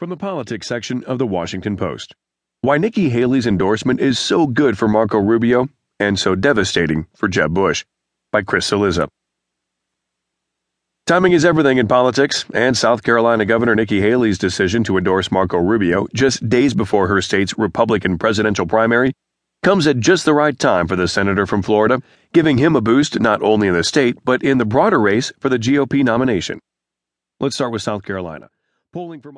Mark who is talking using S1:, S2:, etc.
S1: From the politics section of the Washington Post Why Nikki Haley's endorsement is so good for Marco Rubio and so devastating for Jeb Bush by Chris Cillizza. Timing is everything in politics, and South Carolina Governor Nikki Haley's decision to endorse Marco Rubio just days before her state's Republican presidential primary comes at just the right time for the senator from Florida, giving him a boost not only in the state but in the broader race for the GOP nomination. Let's start with South Carolina. Polling from